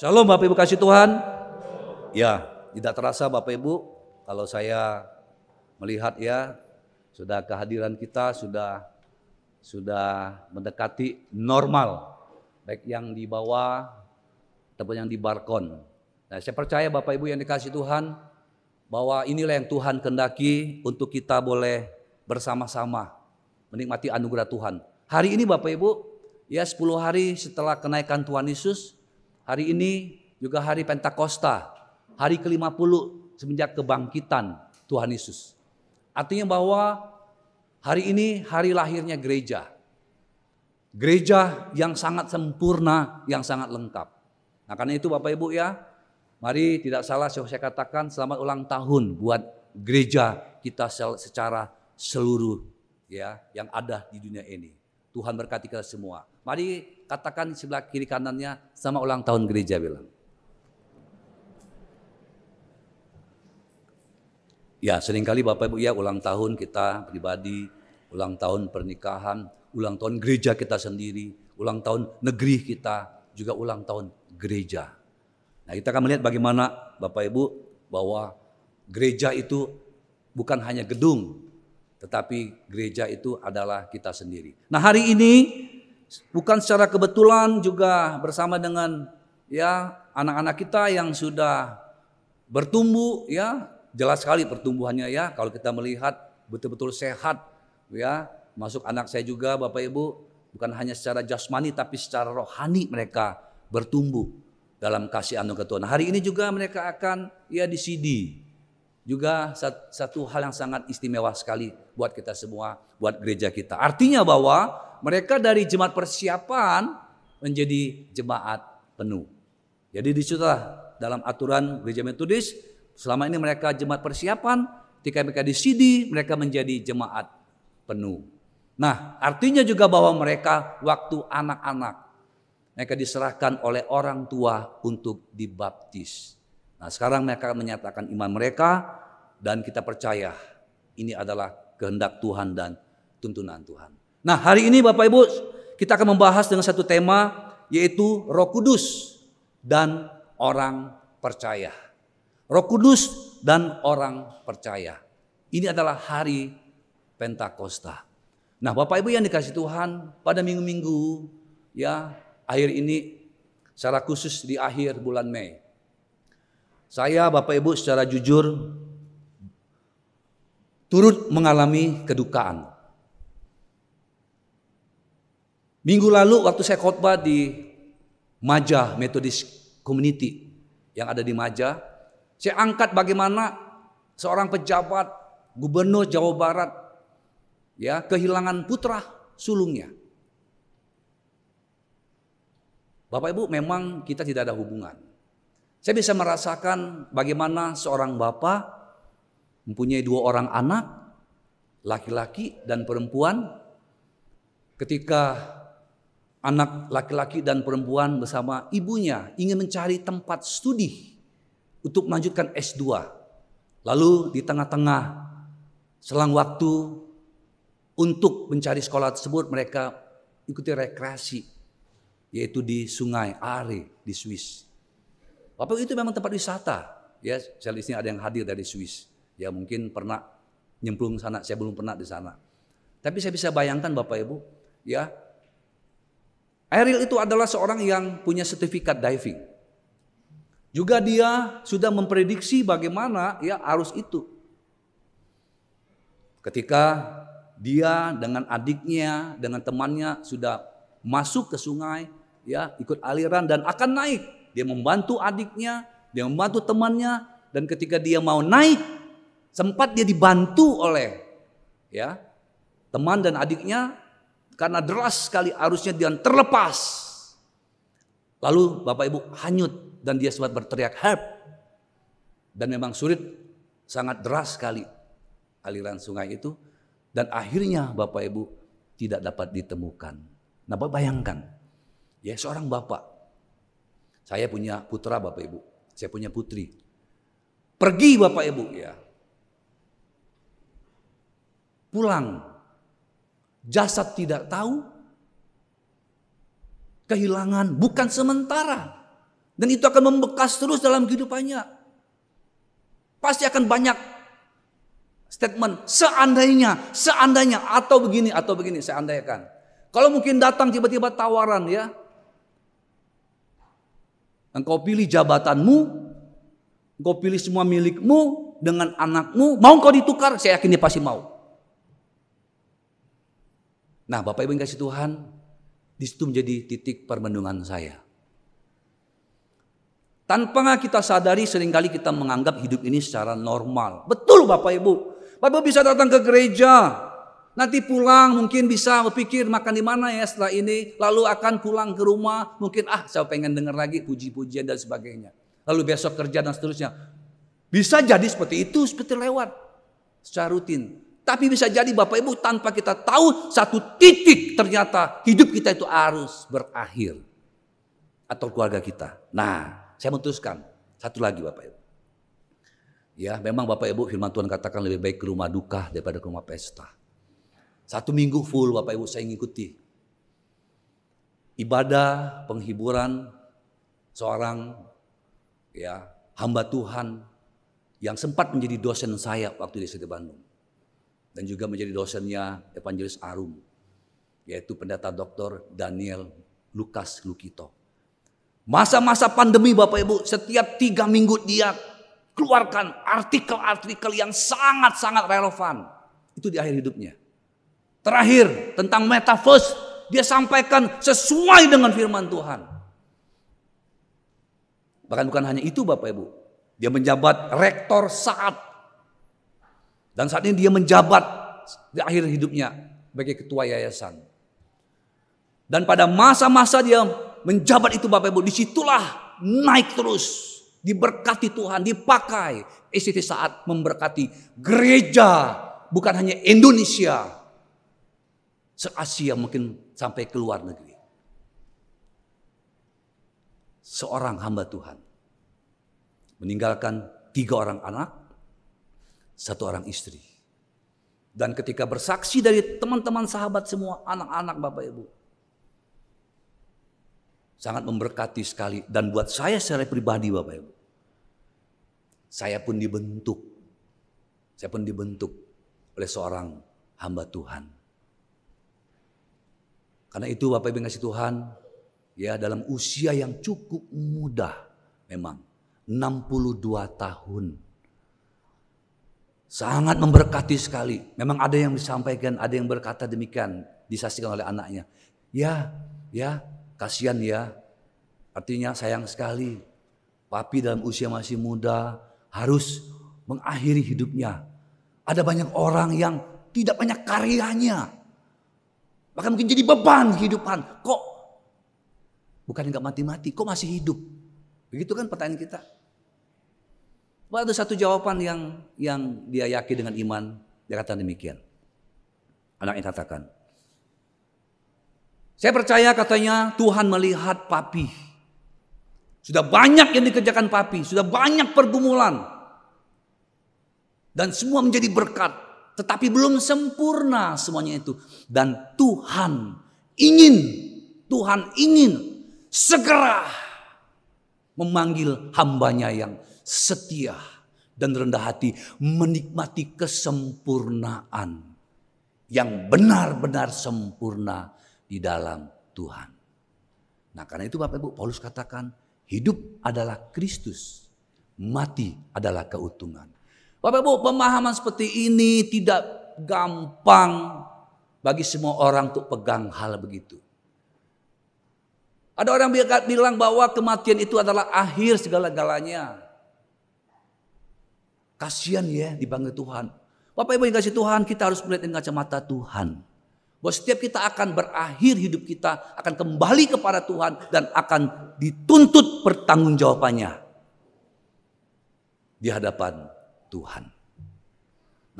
Shalom Bapak Ibu kasih Tuhan. Ya, tidak terasa Bapak Ibu kalau saya melihat ya sudah kehadiran kita sudah sudah mendekati normal baik yang di bawah ataupun yang di barkon. Nah, saya percaya Bapak Ibu yang dikasih Tuhan bahwa inilah yang Tuhan kendaki untuk kita boleh bersama-sama menikmati anugerah Tuhan. Hari ini Bapak Ibu, ya 10 hari setelah kenaikan Tuhan Yesus, hari ini juga hari Pentakosta, hari ke-50 semenjak kebangkitan Tuhan Yesus. Artinya bahwa hari ini hari lahirnya gereja. Gereja yang sangat sempurna, yang sangat lengkap. Nah karena itu Bapak Ibu ya, mari tidak salah saya katakan selamat ulang tahun buat gereja kita secara seluruh ya yang ada di dunia ini. Tuhan berkati kita semua. Mari katakan sebelah kiri kanannya sama ulang tahun gereja bilang. Ya sering kali Bapak Ibu ya ulang tahun kita pribadi, ulang tahun pernikahan, ulang tahun gereja kita sendiri, ulang tahun negeri kita, juga ulang tahun gereja. Nah kita akan melihat bagaimana Bapak Ibu bahwa gereja itu bukan hanya gedung, tetapi gereja itu adalah kita sendiri. Nah hari ini bukan secara kebetulan juga bersama dengan ya anak-anak kita yang sudah bertumbuh ya jelas sekali pertumbuhannya ya kalau kita melihat betul-betul sehat ya masuk anak saya juga Bapak Ibu bukan hanya secara jasmani tapi secara rohani mereka bertumbuh dalam kasih anugerah Tuhan. Hari ini juga mereka akan ya di CD juga satu hal yang sangat istimewa sekali buat kita semua, buat gereja kita. Artinya bahwa mereka dari jemaat persiapan menjadi jemaat penuh. Jadi di situlah dalam aturan gereja metodis, selama ini mereka jemaat persiapan, ketika mereka di CD, mereka menjadi jemaat penuh. Nah artinya juga bahwa mereka waktu anak-anak, mereka diserahkan oleh orang tua untuk dibaptis. Nah sekarang mereka menyatakan iman mereka dan kita percaya ini adalah kehendak Tuhan dan tuntunan Tuhan. Nah hari ini Bapak Ibu kita akan membahas dengan satu tema yaitu Roh Kudus dan orang percaya. Roh Kudus dan orang percaya. Ini adalah hari Pentakosta. Nah Bapak Ibu yang dikasih Tuhan pada minggu-minggu ya akhir ini secara khusus di akhir bulan Mei saya Bapak Ibu secara jujur turut mengalami kedukaan. Minggu lalu waktu saya khotbah di Majah Methodist Community yang ada di Majah, saya angkat bagaimana seorang pejabat gubernur Jawa Barat ya kehilangan putra sulungnya. Bapak Ibu memang kita tidak ada hubungan. Saya bisa merasakan bagaimana seorang bapak mempunyai dua orang anak, laki-laki dan perempuan. Ketika anak laki-laki dan perempuan bersama ibunya ingin mencari tempat studi untuk melanjutkan S2. Lalu di tengah-tengah selang waktu untuk mencari sekolah tersebut mereka ikuti rekreasi yaitu di sungai Are di Swiss. Bapak itu memang tempat wisata. Ya, saya di sini ada yang hadir dari Swiss. Ya mungkin pernah nyemplung sana, saya belum pernah di sana. Tapi saya bisa bayangkan Bapak Ibu, ya. Ariel itu adalah seorang yang punya sertifikat diving. Juga dia sudah memprediksi bagaimana ya arus itu. Ketika dia dengan adiknya, dengan temannya sudah masuk ke sungai, ya ikut aliran dan akan naik dia membantu adiknya, dia membantu temannya, dan ketika dia mau naik, sempat dia dibantu oleh ya teman dan adiknya karena deras sekali arusnya dia terlepas. Lalu Bapak Ibu hanyut dan dia sempat berteriak help. Dan memang sulit sangat deras sekali aliran sungai itu dan akhirnya Bapak Ibu tidak dapat ditemukan. Nah, bayangkan ya seorang bapak saya punya putra Bapak Ibu, saya punya putri. Pergi Bapak Ibu ya. Pulang. Jasad tidak tahu. Kehilangan bukan sementara. Dan itu akan membekas terus dalam kehidupannya. Pasti akan banyak statement seandainya, seandainya atau begini atau begini saya andaikan. Kalau mungkin datang tiba-tiba tawaran ya. Engkau pilih jabatanmu, engkau pilih semua milikmu dengan anakmu, mau kau ditukar? Saya yakin dia pasti mau. Nah, Bapak Ibu yang kasih Tuhan, di situ menjadi titik permendungan saya. Tanpa kita sadari sering kali kita menganggap hidup ini secara normal. Betul Bapak Ibu. Bapak Ibu bisa datang ke gereja. Nanti pulang mungkin bisa berpikir makan di mana ya setelah ini. Lalu akan pulang ke rumah. Mungkin ah saya pengen dengar lagi puji-pujian dan sebagainya. Lalu besok kerja dan seterusnya. Bisa jadi seperti itu, seperti lewat. Secara rutin. Tapi bisa jadi Bapak Ibu tanpa kita tahu satu titik ternyata hidup kita itu harus berakhir. Atau keluarga kita. Nah saya memutuskan satu lagi Bapak Ibu. Ya, memang Bapak Ibu firman Tuhan katakan lebih baik ke rumah duka daripada ke rumah pesta. Satu minggu full Bapak Ibu saya ngikuti. Ibadah, penghiburan seorang ya hamba Tuhan yang sempat menjadi dosen saya waktu di Siti Bandung. Dan juga menjadi dosennya Evangelis Arum. Yaitu pendeta Dr. Daniel Lukas Lukito. Masa-masa pandemi Bapak Ibu, setiap tiga minggu dia keluarkan artikel-artikel yang sangat-sangat relevan. Itu di akhir hidupnya. Terakhir tentang metaverse, dia sampaikan sesuai dengan firman Tuhan. Bahkan bukan hanya itu Bapak Ibu. Dia menjabat rektor saat. Dan saat ini dia menjabat di akhir hidupnya sebagai ketua yayasan. Dan pada masa-masa dia menjabat itu Bapak Ibu, di situlah naik terus. Diberkati Tuhan, dipakai. ICT saat memberkati gereja, bukan hanya Indonesia. Se-Asia mungkin sampai ke luar negeri. Seorang hamba Tuhan. Meninggalkan tiga orang anak, satu orang istri. Dan ketika bersaksi dari teman-teman sahabat semua, anak-anak Bapak Ibu sangat memberkati sekali dan buat saya secara pribadi Bapak Ibu. Saya pun dibentuk. Saya pun dibentuk oleh seorang hamba Tuhan. Karena itu Bapak Ibu kasih Tuhan, ya dalam usia yang cukup muda memang 62 tahun. Sangat memberkati sekali. Memang ada yang disampaikan, ada yang berkata demikian, disaksikan oleh anaknya. Ya, ya, Kasihan ya, artinya sayang sekali. Papi dalam usia masih muda harus mengakhiri hidupnya. Ada banyak orang yang tidak banyak karyanya. Bahkan mungkin jadi beban kehidupan. Kok bukan nggak mati-mati, kok masih hidup? Begitu kan pertanyaan kita. Ada satu jawaban yang yang dia yakin dengan iman. Dia kata demikian. Anaknya katakan, saya percaya katanya Tuhan melihat papi. Sudah banyak yang dikerjakan papi, sudah banyak pergumulan. Dan semua menjadi berkat. Tetapi belum sempurna semuanya itu. Dan Tuhan ingin, Tuhan ingin segera memanggil hambanya yang setia dan rendah hati menikmati kesempurnaan yang benar-benar sempurna di dalam Tuhan. Nah karena itu Bapak Ibu Paulus katakan hidup adalah Kristus, mati adalah keuntungan. Bapak Ibu pemahaman seperti ini tidak gampang bagi semua orang untuk pegang hal begitu. Ada orang bilang bahwa kematian itu adalah akhir segala-galanya. Kasihan ya dipanggil Tuhan. Bapak Ibu yang kasih Tuhan, kita harus melihat dengan kacamata Tuhan. Bahwa setiap kita akan berakhir hidup kita akan kembali kepada Tuhan dan akan dituntut pertanggungjawabannya di hadapan Tuhan.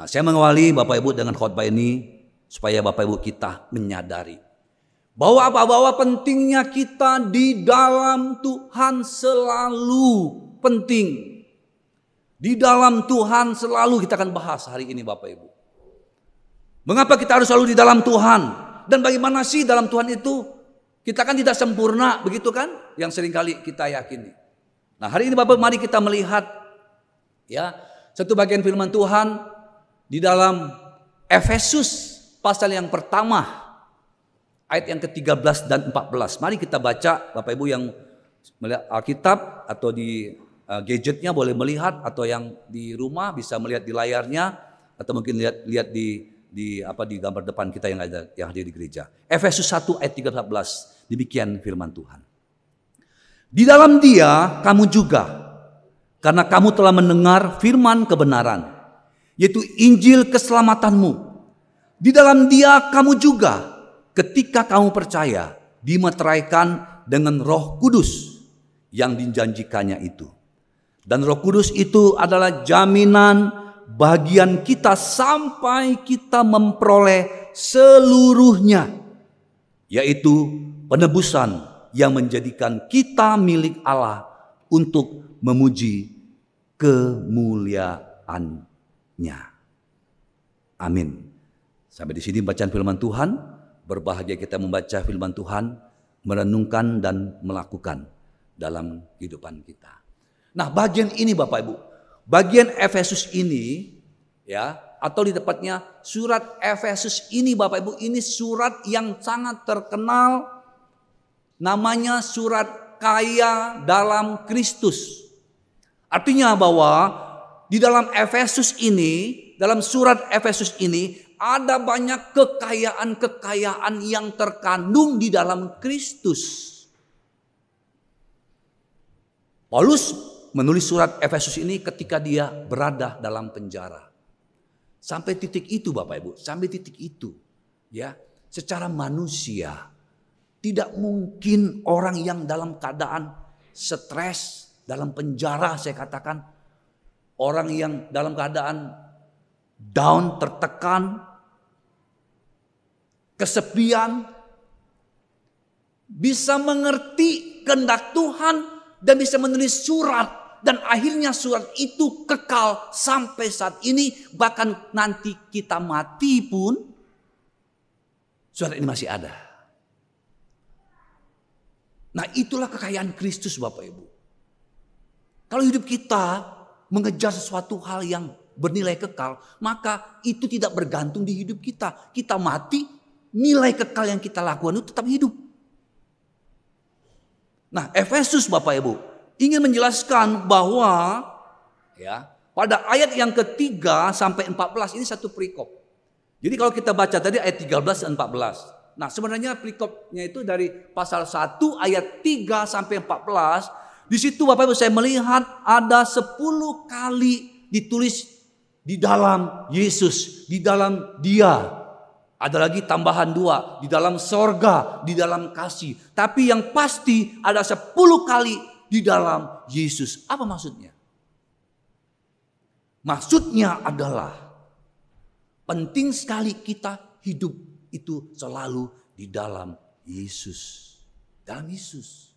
Nah, saya mengawali Bapak Ibu dengan khotbah ini supaya Bapak Ibu kita menyadari bahwa apa bahwa pentingnya kita di dalam Tuhan selalu penting. Di dalam Tuhan selalu kita akan bahas hari ini Bapak Ibu. Mengapa kita harus selalu di dalam Tuhan? Dan bagaimana sih dalam Tuhan itu? Kita kan tidak sempurna, begitu kan? Yang sering kali kita yakini. Nah, hari ini Bapak mari kita melihat ya satu bagian firman Tuhan di dalam Efesus pasal yang pertama ayat yang ke-13 dan 14. Mari kita baca Bapak Ibu yang melihat Alkitab atau di gadgetnya boleh melihat atau yang di rumah bisa melihat di layarnya atau mungkin lihat lihat di di apa di gambar depan kita yang ada yang hadir di gereja. Efesus 1 ayat 13. Demikian firman Tuhan. Di dalam dia kamu juga, karena kamu telah mendengar firman kebenaran, yaitu Injil keselamatanmu. Di dalam dia kamu juga, ketika kamu percaya, dimeteraikan dengan roh kudus yang dijanjikannya itu. Dan roh kudus itu adalah jaminan bagian kita sampai kita memperoleh seluruhnya. Yaitu penebusan yang menjadikan kita milik Allah untuk memuji kemuliaannya. Amin. Sampai di sini bacaan firman Tuhan. Berbahagia kita membaca firman Tuhan, merenungkan dan melakukan dalam kehidupan kita. Nah, bagian ini Bapak Ibu, bagian Efesus ini ya, atau di tepatnya surat Efesus ini Bapak Ibu, ini surat yang sangat terkenal namanya surat kaya dalam Kristus. Artinya bahwa di dalam Efesus ini, dalam surat Efesus ini ada banyak kekayaan-kekayaan yang terkandung di dalam Kristus. Paulus menulis surat Efesus ini ketika dia berada dalam penjara. Sampai titik itu Bapak Ibu, sampai titik itu ya, secara manusia tidak mungkin orang yang dalam keadaan stres, dalam penjara saya katakan. Orang yang dalam keadaan down, tertekan, kesepian. Bisa mengerti kehendak Tuhan dan bisa menulis surat. Dan akhirnya surat itu kekal sampai saat ini. Bahkan nanti kita mati pun surat ini masih ada. Nah itulah kekayaan Kristus Bapak Ibu. Kalau hidup kita mengejar sesuatu hal yang bernilai kekal, maka itu tidak bergantung di hidup kita. Kita mati, nilai kekal yang kita lakukan itu tetap hidup. Nah, Efesus Bapak Ibu ingin menjelaskan bahwa ya, pada ayat yang ketiga sampai 14 ini satu perikop. Jadi kalau kita baca tadi ayat 13 dan 14. Nah sebenarnya perikopnya itu dari pasal 1 ayat 3 sampai 14. Di situ Bapak Ibu saya melihat ada 10 kali ditulis di dalam Yesus, di dalam dia. Ada lagi tambahan dua, di dalam sorga, di dalam kasih. Tapi yang pasti ada 10 kali di dalam Yesus. Apa maksudnya? Maksudnya adalah penting sekali kita hidup itu selalu di dalam Yesus. Dalam Yesus.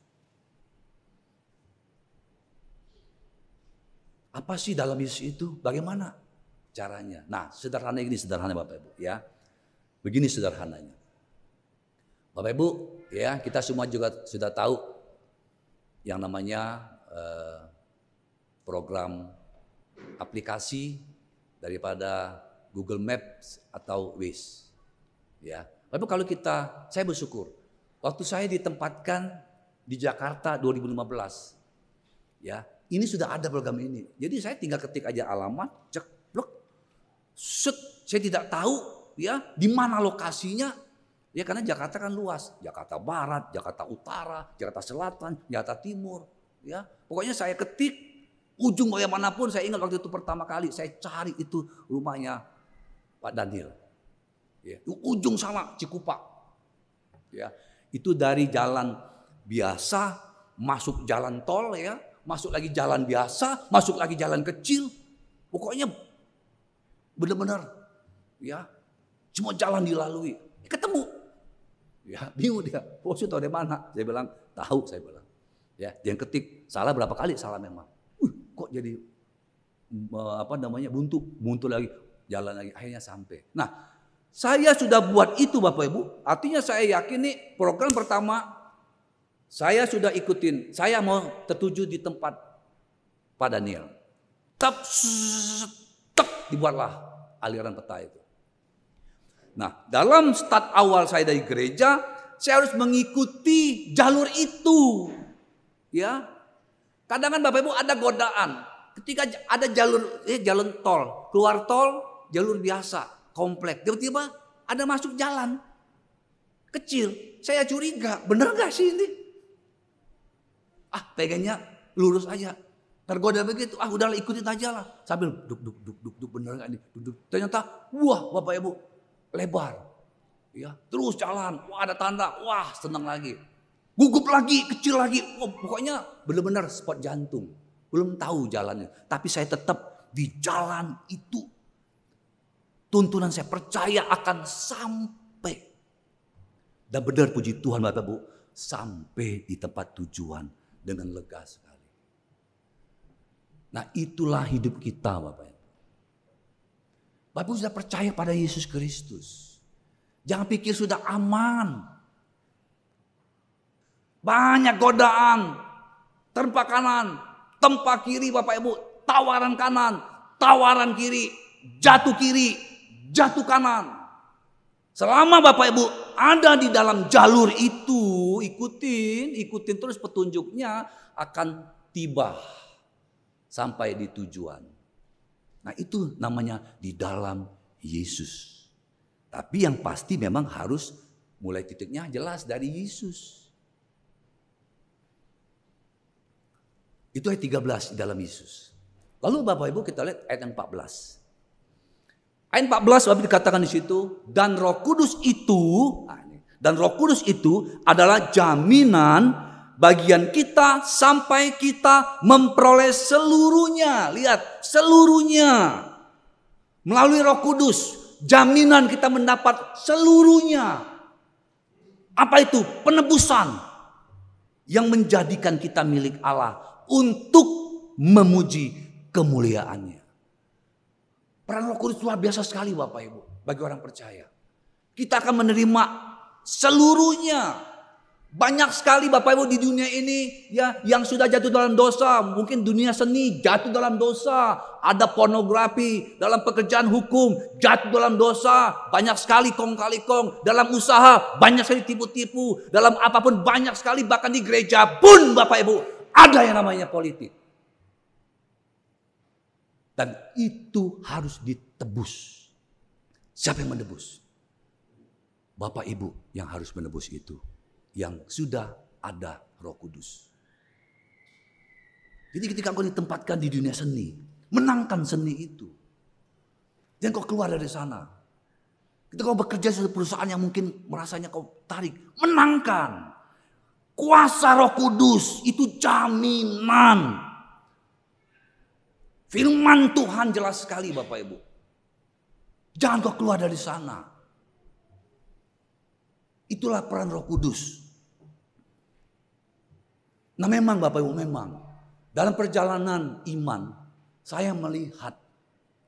Apa sih dalam Yesus itu? Bagaimana caranya? Nah, sederhana ini sederhana Bapak Ibu ya. Begini sederhananya. Bapak Ibu, ya, kita semua juga sudah tahu yang namanya eh, program aplikasi daripada Google Maps atau Waze. Ya. Tapi kalau kita, saya bersyukur. Waktu saya ditempatkan di Jakarta 2015, ya ini sudah ada program ini. Jadi saya tinggal ketik aja alamat, cek, blok, set. Saya tidak tahu ya di mana lokasinya. Ya karena Jakarta kan luas, Jakarta Barat, Jakarta Utara, Jakarta Selatan, Jakarta Timur. Ya pokoknya saya ketik ujung bagaimanapun. Saya ingat waktu itu pertama kali saya cari itu rumahnya Pak Daniel. Ya, ujung sana Cikupa. Ya, itu dari jalan biasa masuk jalan tol ya, masuk lagi jalan biasa, masuk lagi jalan kecil. Pokoknya benar-benar ya, semua jalan dilalui. Ketemu. Ya, bingung dia. Oh, tahu dari mana? Saya bilang, tahu saya bilang. Ya, yang ketik salah berapa kali? Salah memang. Uh, kok jadi apa namanya buntu, buntu lagi, jalan lagi, akhirnya sampai. Nah, saya sudah buat itu Bapak Ibu. Artinya saya yakin nih program pertama saya sudah ikutin. Saya mau tertuju di tempat pada Nil. Tep, tep, dibuatlah aliran peta itu. Nah, dalam start awal saya dari gereja, saya harus mengikuti jalur itu. Ya. Kadang kan Bapak Ibu ada godaan. Ketika ada jalur eh jalan tol, keluar tol jalur biasa, komplek. Tiba-tiba ada masuk jalan kecil. Saya curiga, bener gak sih ini? Ah, pegangnya lurus aja. Tergoda begitu, ah udahlah ikutin aja lah. Sambil duk duk duk duk bener gak ini? Duk. Ternyata, wah Bapak Ibu, lebar. Ya, terus jalan, wah ada tanda, wah senang lagi. Gugup lagi, kecil lagi. Wah, pokoknya benar-benar spot jantung. Belum tahu jalannya, tapi saya tetap di jalan itu. Tuntunan saya percaya akan sampai. Dan benar puji Tuhan Bapak Ibu, sampai di tempat tujuan dengan lega sekali. Nah itulah hidup kita Bapak. Bapak Ibu sudah percaya pada Yesus Kristus. Jangan pikir sudah aman. Banyak godaan. Tempat kanan, tempat kiri Bapak Ibu. Tawaran kanan, tawaran kiri. Jatuh kiri, jatuh kanan. Selama Bapak Ibu ada di dalam jalur itu, ikutin, ikutin terus petunjuknya akan tiba sampai di tujuan. Nah itu namanya di dalam Yesus. Tapi yang pasti memang harus mulai titiknya jelas dari Yesus. Itu ayat 13 di dalam Yesus. Lalu Bapak Ibu kita lihat ayat yang 14. Ayat 14 Bapak dikatakan di situ dan Roh Kudus itu nah dan Roh Kudus itu adalah jaminan bagian kita sampai kita memperoleh seluruhnya. Lihat, seluruhnya. Melalui Roh Kudus, jaminan kita mendapat seluruhnya. Apa itu? Penebusan yang menjadikan kita milik Allah untuk memuji kemuliaannya. Peran Roh Kudus luar biasa sekali Bapak Ibu bagi orang percaya. Kita akan menerima seluruhnya. Banyak sekali Bapak Ibu di dunia ini ya yang sudah jatuh dalam dosa, mungkin dunia seni jatuh dalam dosa, ada pornografi dalam pekerjaan hukum jatuh dalam dosa, banyak sekali kong kali kong dalam usaha, banyak sekali tipu-tipu, dalam apa pun banyak sekali bahkan di gereja pun Bapak Ibu ada yang namanya politik. Dan itu harus ditebus. Siapa yang menebus? Bapak Ibu yang harus menebus itu. Yang sudah ada roh kudus. Jadi ketika kau ditempatkan di dunia seni. Menangkan seni itu. Jangan kau keluar dari sana. Ketika kau bekerja di perusahaan yang mungkin merasanya kau tarik. Menangkan. Kuasa roh kudus itu jaminan Firman Tuhan jelas sekali Bapak Ibu. Jangan kau keluar dari sana. Itulah peran Roh Kudus. Nah memang Bapak Ibu memang dalam perjalanan iman saya melihat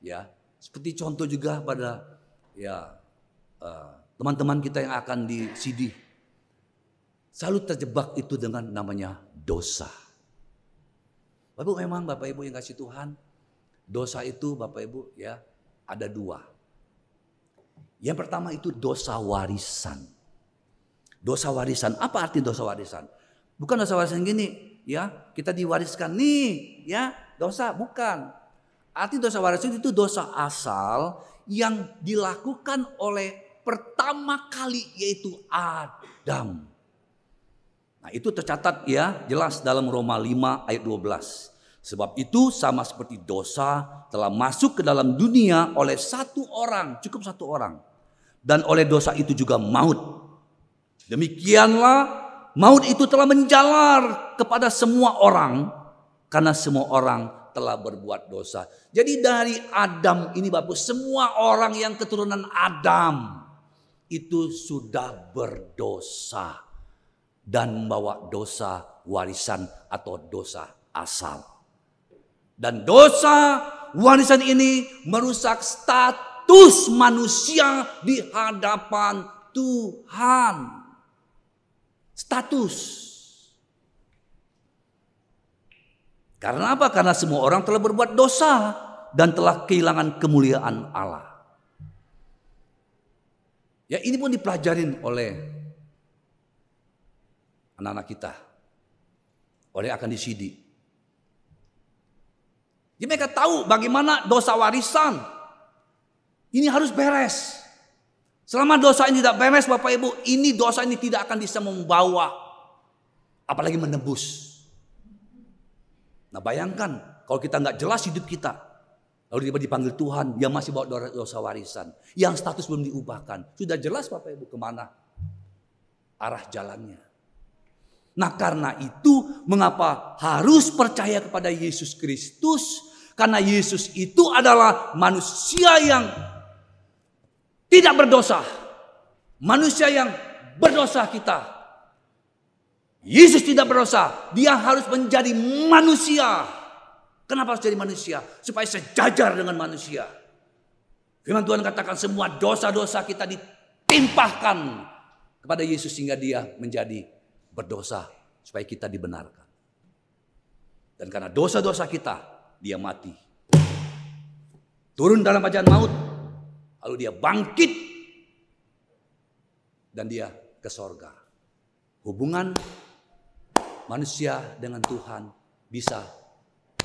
ya seperti contoh juga pada ya eh, teman-teman uh, kita yang akan di CD selalu terjebak itu dengan namanya dosa. Bapak Ibu memang Bapak Ibu yang kasih Tuhan Dosa itu Bapak Ibu ya ada dua. Yang pertama itu dosa warisan. Dosa warisan, apa arti dosa warisan? Bukan dosa warisan gini, ya kita diwariskan nih, ya dosa bukan. Arti dosa warisan itu dosa asal yang dilakukan oleh pertama kali yaitu Adam. Nah itu tercatat ya jelas dalam Roma 5 ayat 12. Sebab itu sama seperti dosa telah masuk ke dalam dunia oleh satu orang, cukup satu orang. Dan oleh dosa itu juga maut. Demikianlah maut itu telah menjalar kepada semua orang karena semua orang telah berbuat dosa. Jadi dari Adam ini Bapak, semua orang yang keturunan Adam itu sudah berdosa dan membawa dosa warisan atau dosa asal. Dan dosa warisan ini merusak status manusia di hadapan Tuhan. Status. Karena apa? Karena semua orang telah berbuat dosa dan telah kehilangan kemuliaan Allah. Ya ini pun dipelajarin oleh anak-anak kita. Oleh akan disidik. Jadi mereka tahu bagaimana dosa warisan. Ini harus beres. Selama dosa ini tidak beres Bapak Ibu, ini dosa ini tidak akan bisa membawa apalagi menebus. Nah bayangkan kalau kita nggak jelas hidup kita, lalu tiba dipanggil Tuhan, yang masih bawa dosa warisan, yang status belum diubahkan, sudah jelas Bapak Ibu ke mana arah jalannya. Nah karena itu mengapa harus percaya kepada Yesus Kristus? Karena Yesus itu adalah manusia yang tidak berdosa. Manusia yang berdosa kita. Yesus tidak berdosa. Dia harus menjadi manusia. Kenapa harus jadi manusia? Supaya sejajar dengan manusia. Firman Tuhan katakan semua dosa-dosa kita ditimpahkan kepada Yesus sehingga dia menjadi berdosa supaya kita dibenarkan. Dan karena dosa-dosa kita, dia mati. Turun dalam ajaan maut, lalu dia bangkit dan dia ke sorga. Hubungan manusia dengan Tuhan bisa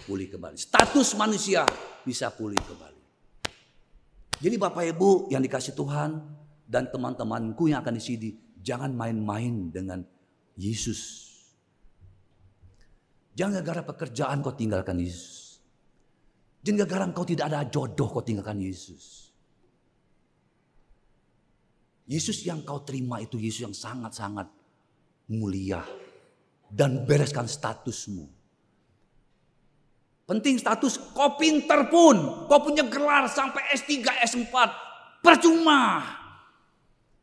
pulih kembali. Status manusia bisa pulih kembali. Jadi Bapak Ibu yang dikasih Tuhan dan teman-temanku yang akan disidi, jangan main-main dengan Yesus. Jangan gara-gara pekerjaan kau tinggalkan Yesus. Jangan gara-gara kau tidak ada jodoh kau tinggalkan Yesus. Yesus yang kau terima itu Yesus yang sangat-sangat mulia. Dan bereskan statusmu. Penting status kau pinter pun. Kau punya gelar sampai S3, S4. Percuma.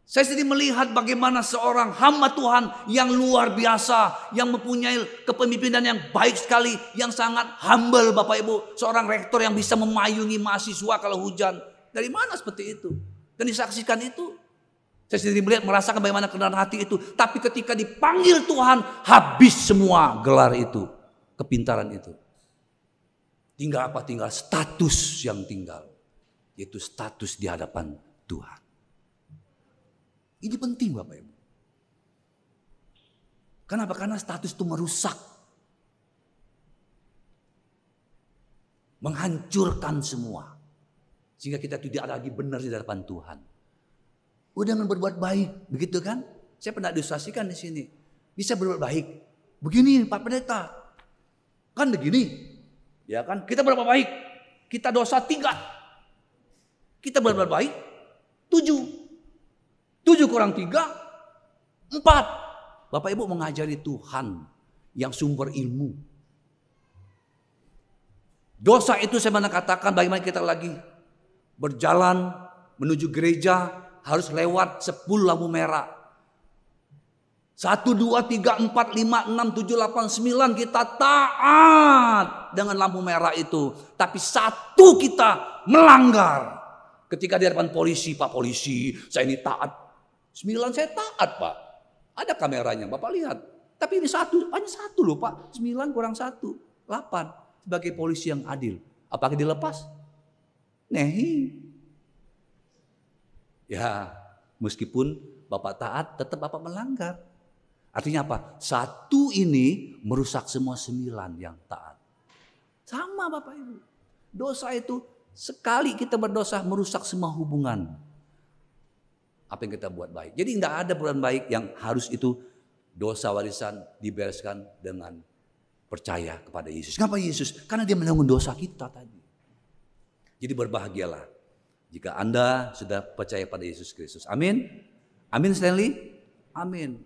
Saya sendiri melihat bagaimana seorang hamba Tuhan yang luar biasa, yang mempunyai kepemimpinan yang baik sekali, yang sangat humble Bapak Ibu. Seorang rektor yang bisa memayungi mahasiswa kalau hujan. Dari mana seperti itu? Dan disaksikan itu. Saya sendiri melihat merasakan bagaimana kebenaran hati itu. Tapi ketika dipanggil Tuhan, habis semua gelar itu. Kepintaran itu. Tinggal apa? Tinggal status yang tinggal. Yaitu status di hadapan Tuhan. Ini penting Bapak Ibu. Kenapa? Karena status itu merusak. Menghancurkan semua. Sehingga kita tidak lagi benar di hadapan Tuhan. Udah dengan berbuat baik, begitu kan? Saya pernah disusasikan di sini. Bisa berbuat baik. Begini Pak Pendeta. Kan begini. Ya kan? Kita berbuat baik. Kita dosa tiga. Kita berbuat baik. Tujuh. Tujuh kurang tiga, empat. Bapak Ibu mengajari Tuhan yang sumber ilmu. Dosa itu saya mana katakan bagaimana kita lagi berjalan menuju gereja harus lewat sepuluh lampu merah. Satu, dua, tiga, empat, lima, enam, tujuh, delapan, sembilan kita taat dengan lampu merah itu. Tapi satu kita melanggar. Ketika di hadapan polisi, Pak Polisi, saya ini taat Sembilan saya taat pak. Ada kameranya, Bapak lihat. Tapi ini satu, hanya satu loh Pak. Sembilan kurang satu, delapan. Sebagai polisi yang adil. Apakah dilepas? Nehi. Ya, meskipun Bapak taat, tetap Bapak melanggar. Artinya apa? Satu ini merusak semua sembilan yang taat. Sama Bapak Ibu. Dosa itu sekali kita berdosa merusak semua hubungan apa yang kita buat baik. Jadi tidak ada perbuatan baik yang harus itu dosa warisan dibereskan dengan percaya kepada Yesus. Kenapa Yesus? Karena dia menanggung dosa kita tadi. Jadi berbahagialah jika Anda sudah percaya pada Yesus Kristus. Amin. Amin Stanley. Amin.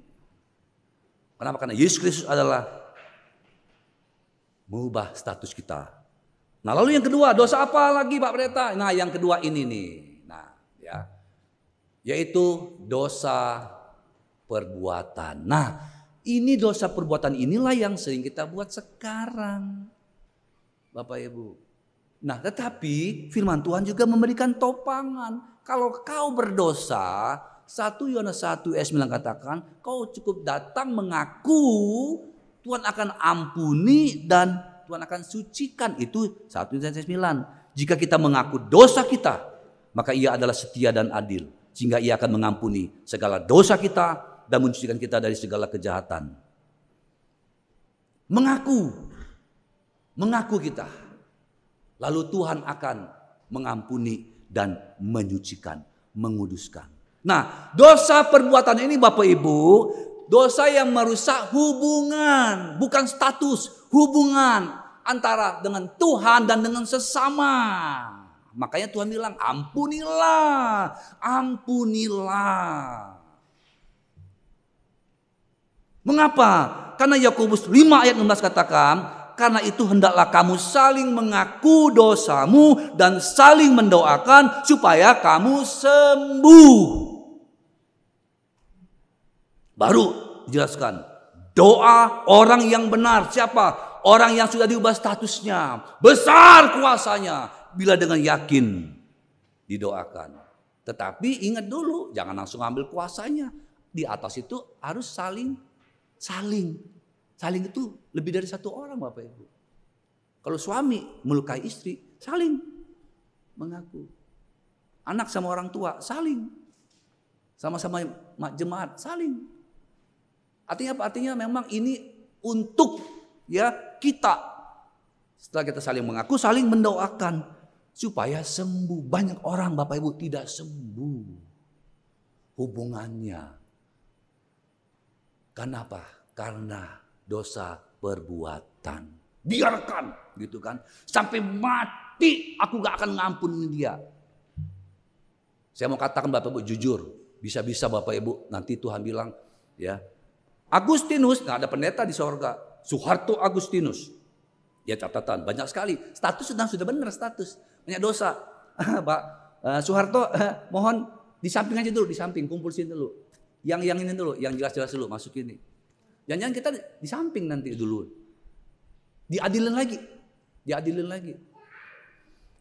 Kenapa? Karena Yesus Kristus adalah mengubah status kita. Nah lalu yang kedua, dosa apa lagi Pak Pendeta? Nah yang kedua ini nih. Nah ya, yaitu dosa perbuatan. Nah, ini dosa perbuatan inilah yang sering kita buat sekarang. Bapak Ibu. Nah, tetapi firman Tuhan juga memberikan topangan. Kalau kau berdosa, 1 Yohanes 1 ayat 9 katakan, kau cukup datang mengaku Tuhan akan ampuni dan Tuhan akan sucikan. Itu 1 Yohanes 9. Jika kita mengaku dosa kita, maka ia adalah setia dan adil. Sehingga ia akan mengampuni segala dosa kita dan mensucikan kita dari segala kejahatan. Mengaku. Mengaku kita. Lalu Tuhan akan mengampuni dan menyucikan, menguduskan. Nah, dosa perbuatan ini Bapak Ibu, dosa yang merusak hubungan, bukan status, hubungan antara dengan Tuhan dan dengan sesama. Makanya Tuhan bilang, ampunilah, ampunilah. Mengapa? Karena Yakobus 5 ayat 16 katakan, karena itu hendaklah kamu saling mengaku dosamu dan saling mendoakan supaya kamu sembuh. Baru dijelaskan doa orang yang benar siapa? Orang yang sudah diubah statusnya, besar kuasanya bila dengan yakin didoakan. Tetapi ingat dulu, jangan langsung ambil kuasanya. Di atas itu harus saling saling Saling itu lebih dari satu orang Bapak Ibu. Kalau suami melukai istri, saling mengaku. Anak sama orang tua, saling. Sama-sama jemaat, saling. Artinya apa? Artinya memang ini untuk ya kita. Setelah kita saling mengaku, saling mendoakan. Supaya sembuh. Banyak orang Bapak Ibu tidak sembuh. Hubungannya. Kenapa? Karena dosa perbuatan. Biarkan gitu kan. Sampai mati aku gak akan ngampunin dia. Saya mau katakan Bapak Ibu jujur. Bisa-bisa Bapak Ibu nanti Tuhan bilang ya. Agustinus, nggak ada pendeta di sorga. Soeharto Agustinus. Ya catatan, banyak sekali. Status sedang sudah benar status. Banyak dosa. Pak uh, Soeharto uh, mohon di samping aja dulu, di samping kumpul sini dulu. Yang yang ini dulu, yang jelas-jelas dulu masuk ini. Jangan-jangan kita di samping nanti dulu. Diadilin lagi. Diadilin lagi.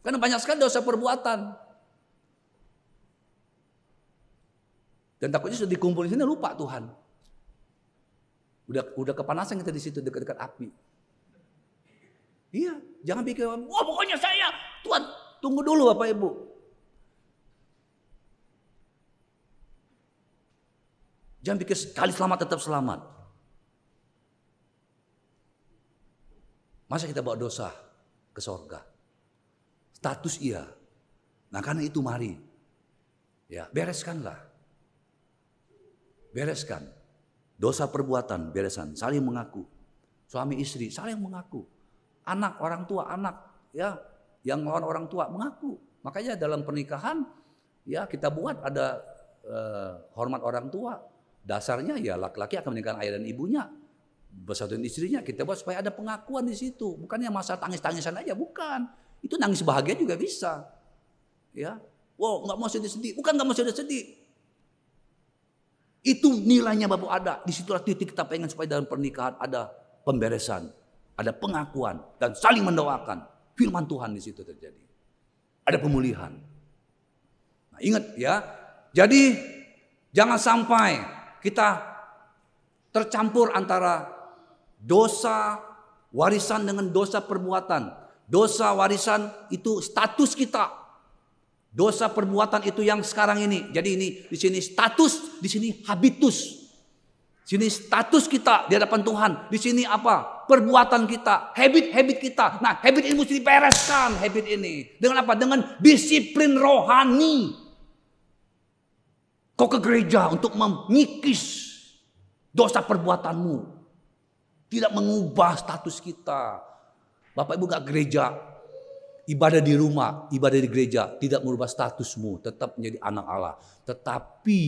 Karena banyak sekali dosa perbuatan. Dan takutnya sudah dikumpulin sini lupa Tuhan. Udah udah kepanasan kita di situ dekat-dekat api. Iya, jangan pikir, wah pokoknya saya, Tuhan tunggu dulu Bapak Ibu. Jangan pikir sekali selamat tetap selamat. Masa kita bawa dosa ke sorga? Status iya. Nah karena itu mari. Ya bereskanlah. Bereskan. Dosa perbuatan beresan. Saling mengaku. Suami istri saling mengaku. Anak orang tua anak ya yang lawan orang tua mengaku. Makanya dalam pernikahan ya kita buat ada eh, hormat orang tua. Dasarnya ya laki-laki akan meninggalkan ayah dan ibunya bersatuin istrinya kita buat supaya ada pengakuan di situ. Bukannya masa tangis-tangisan aja bukan. Itu nangis bahagia juga bisa. Ya. Wow nggak mau sedih-sedih. Bukan nggak mau sedih-sedih. Itu nilainya bapak ada. Di situlah titik kita pengen supaya dalam pernikahan ada pemberesan ada pengakuan dan saling mendoakan. Firman Tuhan di situ terjadi. Ada pemulihan. Nah ingat ya. Jadi jangan sampai kita tercampur antara dosa warisan dengan dosa perbuatan. Dosa warisan itu status kita. Dosa perbuatan itu yang sekarang ini. Jadi ini di sini status, di sini habitus. Sini status kita di hadapan Tuhan. Di sini apa? Perbuatan kita, habit-habit kita. Nah, habit ini mesti dipereskan, habit ini. Dengan apa? Dengan disiplin rohani. Kau ke gereja untuk mengikis dosa perbuatanmu. Tidak mengubah status kita. Bapak Ibu gak gereja, ibadah di rumah, ibadah di gereja tidak merubah statusmu, tetap menjadi anak Allah. Tetapi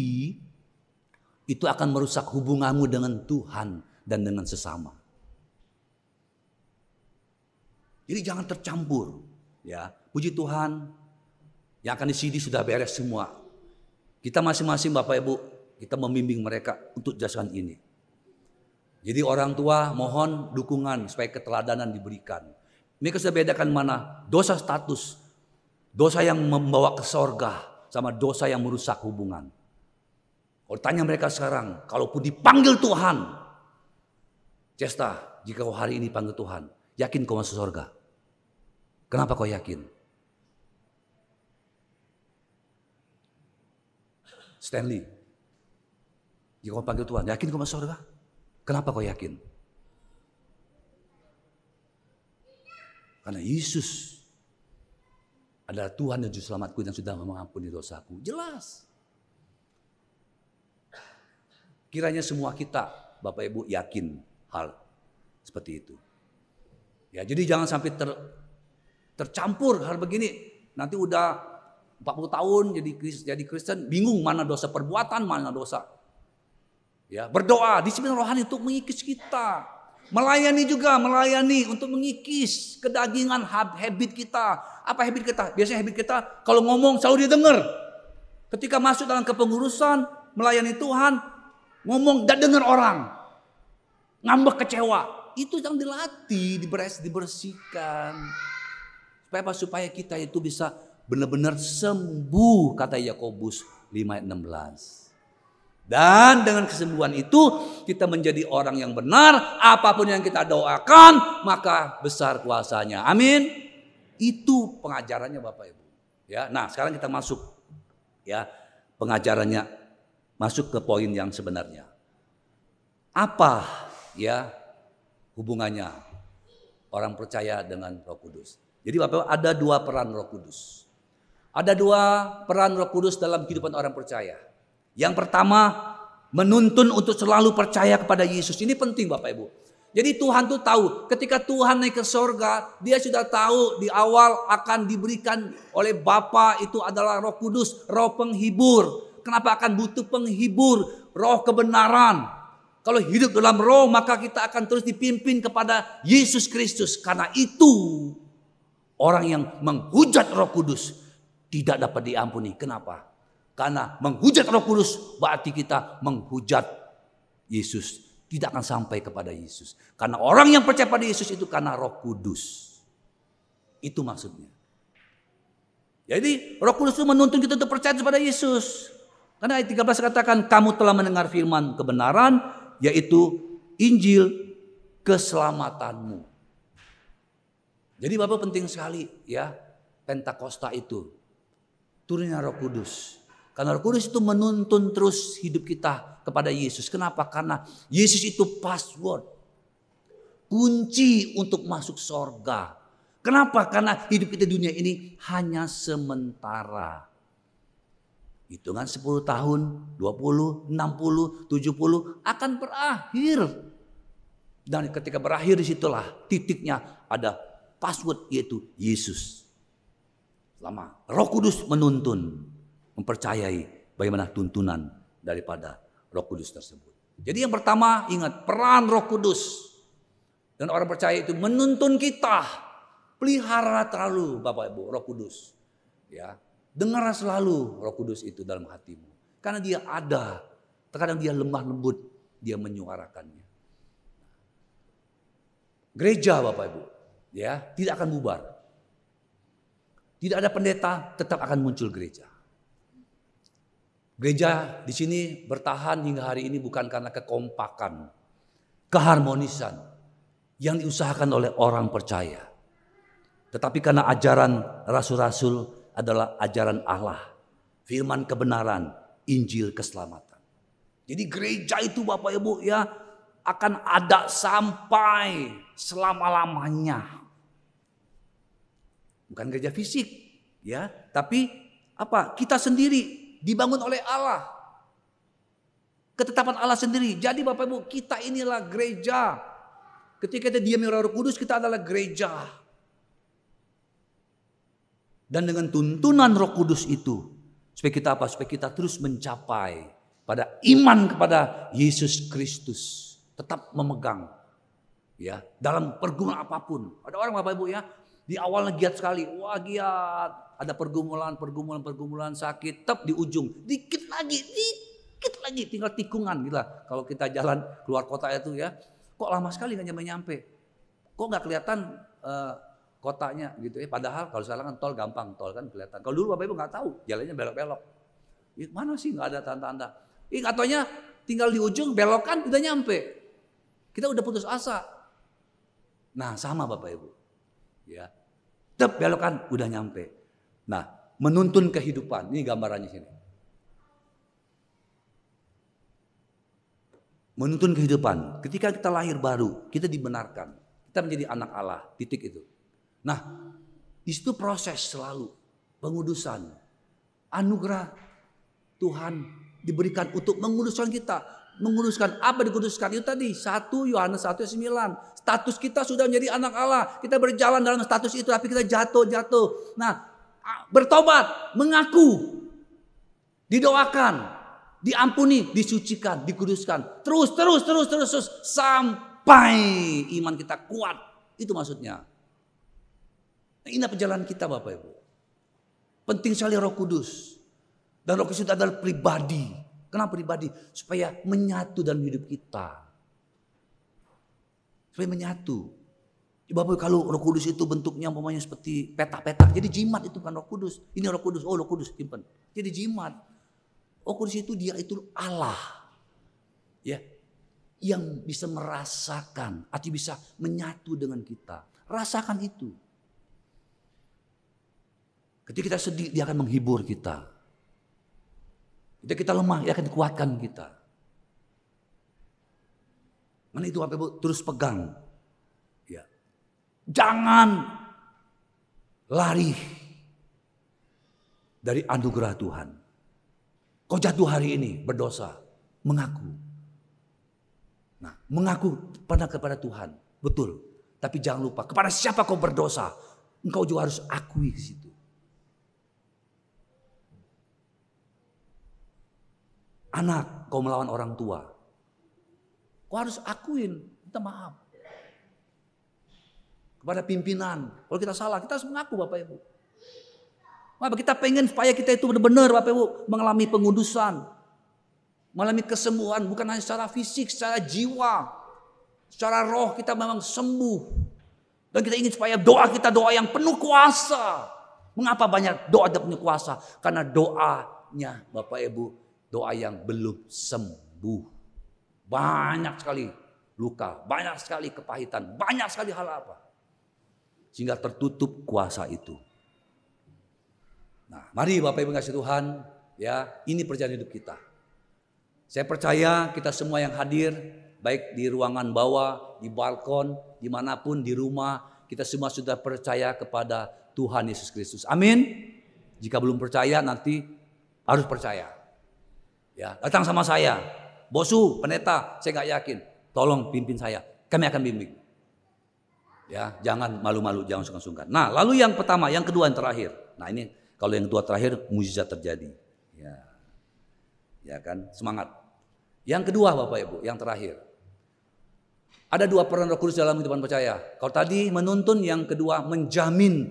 itu akan merusak hubunganmu dengan Tuhan dan dengan sesama. Jadi jangan tercampur, ya. Puji Tuhan, yang akan disidi sudah beres semua. Kita masing-masing Bapak Ibu, kita membimbing mereka untuk jelasan ini. Jadi orang tua mohon dukungan supaya keteladanan diberikan. Mereka sudah bedakan mana dosa status, dosa yang membawa ke sorga, sama dosa yang merusak hubungan. Kalau tanya mereka sekarang, kalaupun dipanggil Tuhan, Cesta, jika kau hari ini panggil Tuhan, Yakin kau masuk surga? Kenapa kau yakin? Stanley, jika kau panggil Tuhan, yakin kau masuk surga? Kenapa kau yakin? Karena Yesus adalah Tuhan dan Juru Selamatku yang sudah mengampuni dosaku. Jelas. Kiranya semua kita, Bapak Ibu, yakin hal seperti itu. Ya, jadi jangan sampai ter, tercampur hal begini. Nanti udah 40 tahun jadi jadi Kristen, bingung mana dosa perbuatan, mana dosa. Ya, berdoa, disiplin rohani untuk mengikis kita. Melayani juga, melayani untuk mengikis kedagingan habit kita. Apa habit kita? Biasanya habit kita kalau ngomong selalu didengar. Ketika masuk dalam kepengurusan, melayani Tuhan, ngomong dan dengar orang. Ngambek kecewa itu yang dilatih, diberes, dibersihkan. Supaya apa? Supaya kita itu bisa benar-benar sembuh kata Yakobus 5 ayat 16. Dan dengan kesembuhan itu kita menjadi orang yang benar, apa pun yang kita doakan maka besar kuasanya. Amin. Itu pengajarannya Bapak Ibu. Ya, nah sekarang kita masuk ya pengajarannya masuk ke poin yang sebenarnya. Apa ya hubungannya orang percaya dengan Roh Kudus. Jadi Bapak ada dua peran Roh Kudus. Ada dua peran Roh Kudus dalam kehidupan orang percaya. Yang pertama menuntun untuk selalu percaya kepada Yesus. Ini penting Bapak Ibu. Jadi Tuhan tuh tahu ketika Tuhan naik ke sorga, dia sudah tahu di awal akan diberikan oleh Bapa itu adalah roh kudus, roh penghibur. Kenapa akan butuh penghibur? Roh kebenaran, kalau hidup dalam roh maka kita akan terus dipimpin kepada Yesus Kristus. Karena itu orang yang menghujat roh kudus tidak dapat diampuni. Kenapa? Karena menghujat roh kudus berarti kita menghujat Yesus. Tidak akan sampai kepada Yesus. Karena orang yang percaya pada Yesus itu karena roh kudus. Itu maksudnya. Jadi roh kudus itu menuntun kita untuk percaya kepada Yesus. Karena ayat 13 katakan kamu telah mendengar firman kebenaran yaitu Injil keselamatanmu. Jadi Bapak penting sekali ya Pentakosta itu turunnya Roh Kudus. Karena Roh Kudus itu menuntun terus hidup kita kepada Yesus. Kenapa? Karena Yesus itu password. Kunci untuk masuk sorga. Kenapa? Karena hidup kita dunia ini hanya sementara. Hitungan 10 tahun, 20, 60, 70 akan berakhir. Dan ketika berakhir di situlah titiknya ada password yaitu Yesus. Lama roh kudus menuntun, mempercayai bagaimana tuntunan daripada roh kudus tersebut. Jadi yang pertama ingat peran roh kudus. Dan orang percaya itu menuntun kita. Pelihara terlalu Bapak Ibu roh kudus. Ya, Dengar selalu roh kudus itu dalam hatimu. Karena dia ada. Terkadang dia lemah lembut. Dia menyuarakannya. Gereja Bapak Ibu. ya Tidak akan bubar. Tidak ada pendeta tetap akan muncul gereja. Gereja di sini bertahan hingga hari ini bukan karena kekompakan, keharmonisan yang diusahakan oleh orang percaya. Tetapi karena ajaran rasul-rasul adalah ajaran Allah, firman kebenaran, Injil keselamatan. Jadi gereja itu Bapak Ibu ya akan ada sampai selama-lamanya. Bukan gereja fisik ya, tapi apa? Kita sendiri dibangun oleh Allah. Ketetapan Allah sendiri. Jadi Bapak Ibu, kita inilah gereja. Ketika kita diam Roh Kudus, kita adalah gereja. Dan dengan tuntunan roh kudus itu. Supaya kita apa? Supaya kita terus mencapai pada iman kepada Yesus Kristus. Tetap memegang. ya Dalam pergumulan apa pun. Ada orang Bapak Ibu ya. Di awalnya giat sekali. Wah giat. Ada pergumulan, pergumulan, pergumulan sakit. Tetap di ujung. Dikit lagi, dikit lagi. Tinggal tikungan. Gila. Kalau kita jalan keluar kota itu ya. Kok lama sekali gak nyampe-nyampe. Kok gak kelihatan uh, kotanya gitu ya. Padahal kalau sekarang kan tol gampang, tol kan kelihatan. Kalau dulu Bapak Ibu nggak tahu, jalannya belok-belok. Ya, mana sih nggak ada tanda-tanda. Ih katanya tinggal di ujung belokan udah nyampe. Kita udah putus asa. Nah, sama Bapak Ibu. Ya. Tep belokan udah nyampe. Nah, menuntun kehidupan. Ini gambarannya sini. Menuntun kehidupan. Ketika kita lahir baru, kita dibenarkan. Kita menjadi anak Allah. Titik itu. Nah, di situ proses selalu pengudusan. Anugerah Tuhan diberikan untuk menguduskan kita. Menguduskan apa dikuduskan itu tadi 1 Yohanes 1 9 status kita sudah menjadi anak Allah kita berjalan dalam status itu tapi kita jatuh jatuh nah bertobat mengaku didoakan diampuni disucikan dikuduskan terus terus terus terus, terus sampai iman kita kuat itu maksudnya ini perjalanan kita Bapak Ibu penting sekali Roh Kudus dan Roh Kudus itu adalah pribadi Kenapa pribadi? Supaya menyatu dalam hidup kita. Supaya menyatu. Bapak kalau roh kudus itu bentuknya umpamanya seperti petak-petak. Jadi jimat itu kan roh kudus. Ini roh kudus. Oh roh kudus simpan. Jadi jimat. Roh kudus itu dia itu Allah. Ya. Yang bisa merasakan. Atau bisa menyatu dengan kita. Rasakan itu. Ketika kita sedih dia akan menghibur kita. Ketika kita lemah, dia akan dikuatkan kita. Mana itu apa? Terus pegang. Jangan lari dari anugerah Tuhan. Kau jatuh hari ini berdosa, mengaku. Nah, mengaku pada kepada Tuhan, betul. Tapi jangan lupa kepada siapa kau berdosa, engkau juga harus akui ke situ. anak kau melawan orang tua. Kau harus akuin, minta maaf. Kepada pimpinan, kalau kita salah, kita harus mengaku Bapak Ibu. Bapak kita pengen supaya kita itu benar-benar Bapak Ibu mengalami pengudusan. Mengalami kesembuhan bukan hanya secara fisik, secara jiwa. Secara roh kita memang sembuh. Dan kita ingin supaya doa kita doa yang penuh kuasa. Mengapa banyak doa yang penuh kuasa? Karena doanya Bapak Ibu doa yang belum sembuh. Banyak sekali luka, banyak sekali kepahitan, banyak sekali hal apa. Sehingga tertutup kuasa itu. Nah, mari Bapak Ibu kasih Tuhan, ya, ini perjalanan hidup kita. Saya percaya kita semua yang hadir, baik di ruangan bawah, di balkon, di mana pun, di rumah, kita semua sudah percaya kepada Tuhan Yesus Kristus. Amin. Jika belum percaya nanti harus percaya. Ya, datang sama saya. Bosu, pendeta, saya nggak yakin. Tolong pimpin saya. Kami akan bimbing. Ya, jangan malu-malu, jangan sungkan-sungkan. Nah, lalu yang pertama, yang kedua, yang terakhir. Nah, ini kalau yang kedua terakhir mujizat terjadi. Ya. Ya kan, semangat. Yang kedua Bapak Ibu, yang terakhir. Ada dua peran Roh Kudus dalam kehidupan percaya. Kalau tadi menuntun, yang kedua menjamin